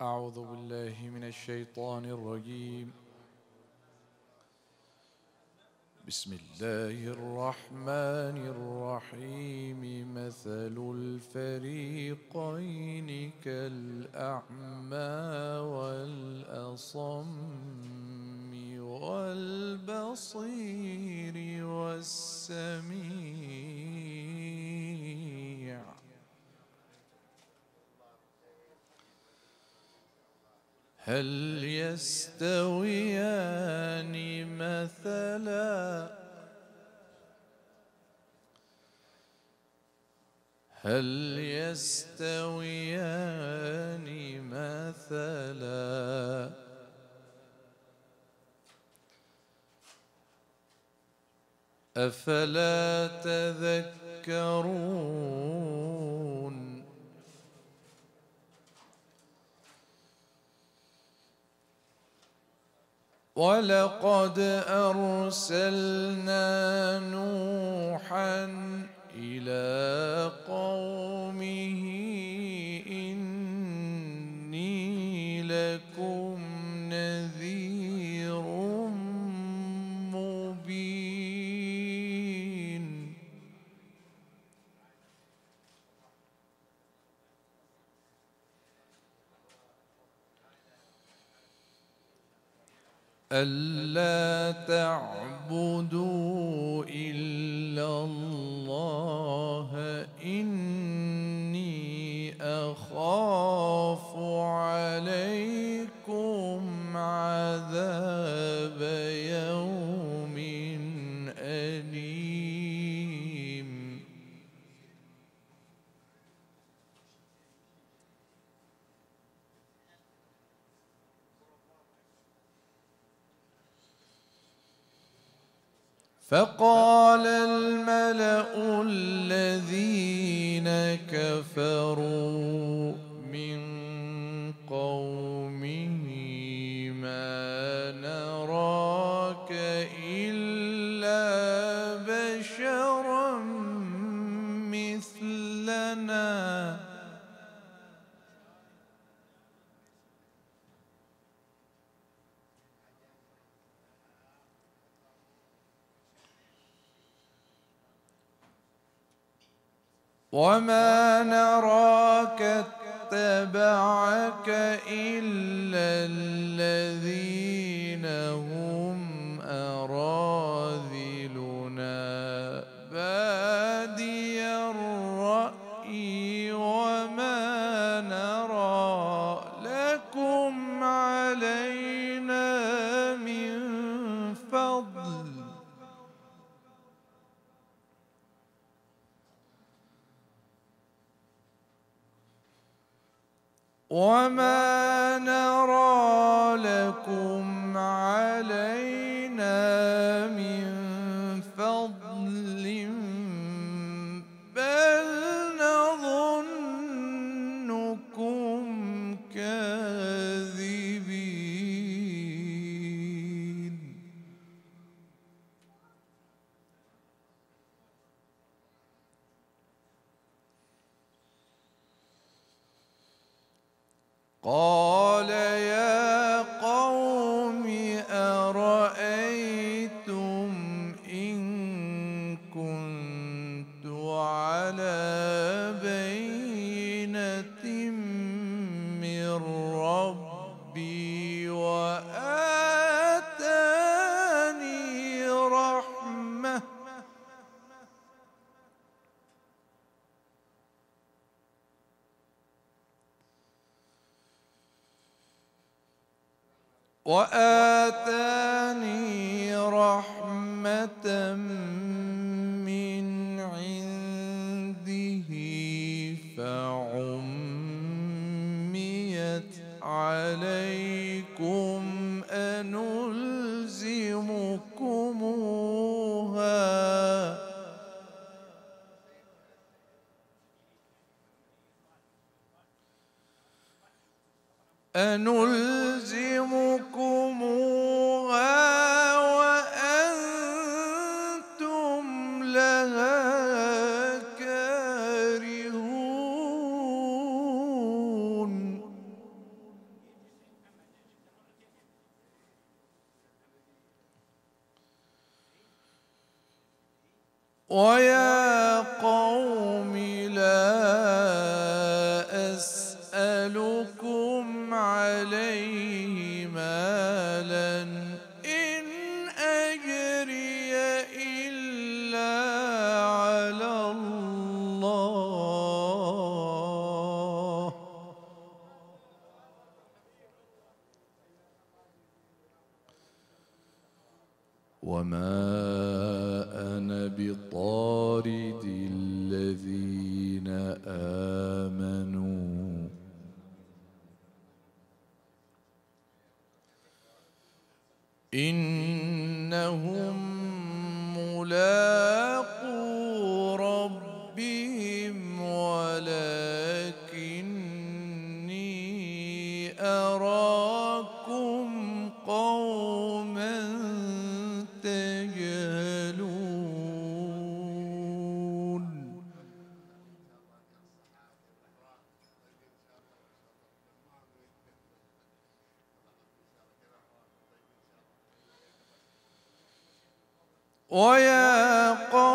أعوذ بالله من الشيطان الرجيم. بسم الله الرحمن الرحيم. مثل الفريقين كالأعمى والأصم والبصير والسميع. هل يستويان مثلا؟ هل يستويان مثلا؟ أفلا تذكرون ولقد أرسلنا نوحا إلى قومه إني لكم ألا تعبدوا إلا الله فقال الملأ الذين كفروا وما نراك اتبعك إلا الذين وما وآتاني رحمة من أنلزمكموها وأنتم لها كارهون. ويا وما أنا بطارد ويا قوم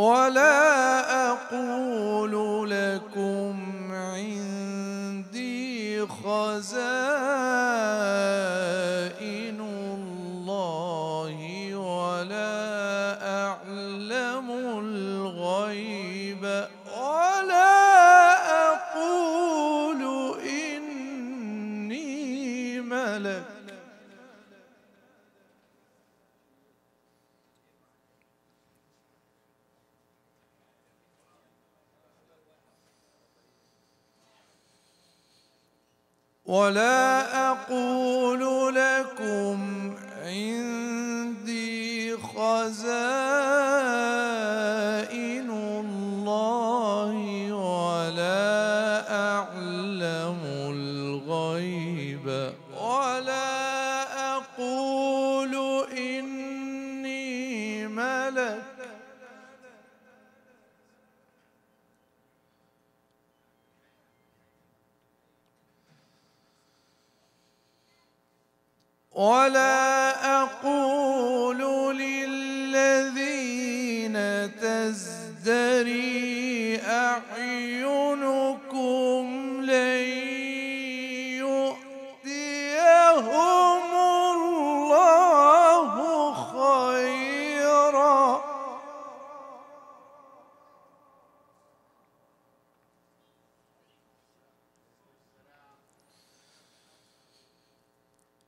ولا أقول لكم عندي خزائن ولا أقول لكم عندي خزائن ولا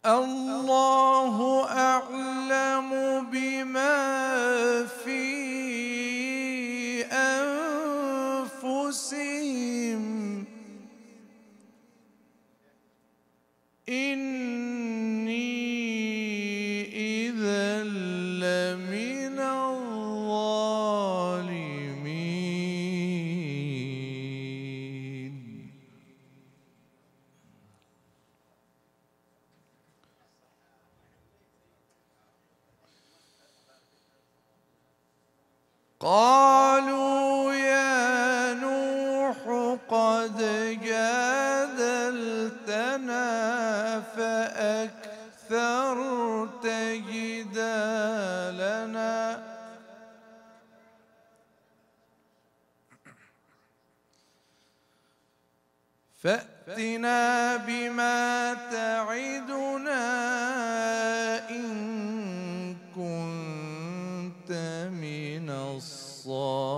الله أعلم بما في أنفسهم. أكثرت جدالنا فأتنا بما تعدنا إن كنت من الصادقين.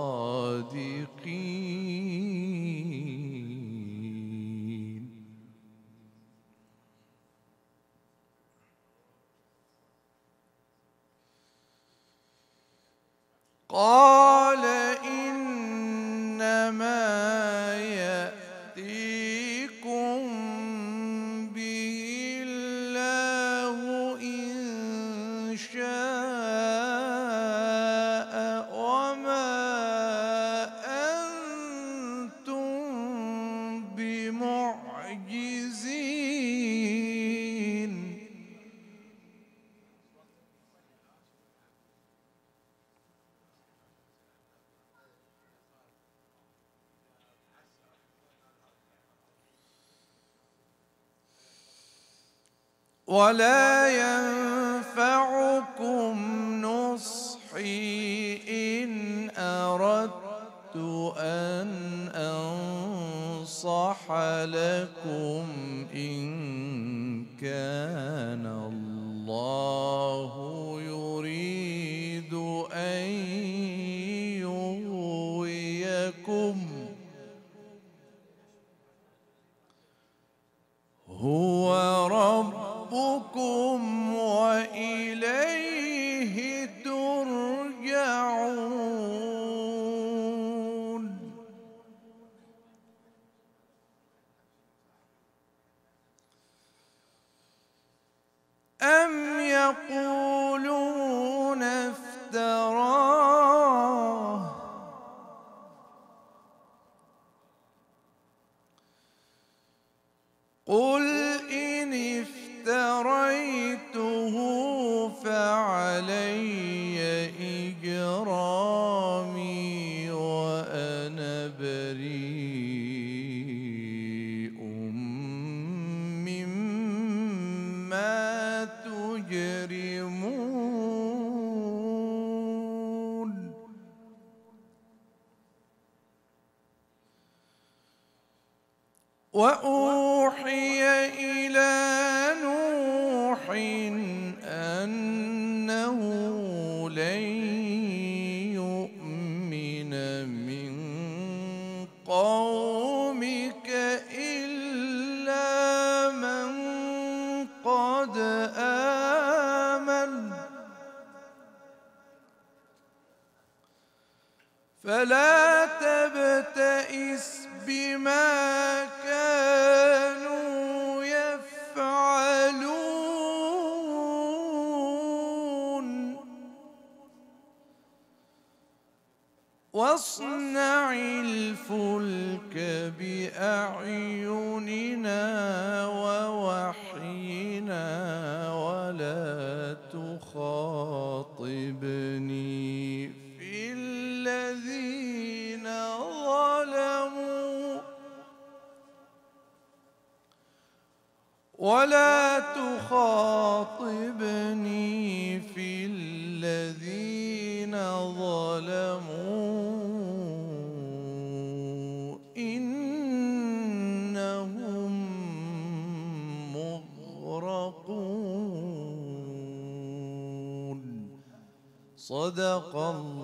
Oh, ولا ينفعكم قل إن افتريته فعلي إجرامي وأنا بريء مما تجرمون. وأوحي آمن. فلا تبتئس بما كانوا يفعلون. واصنع الفلك بأعيننا ظلموا إنهم مغرقون. صدق الله.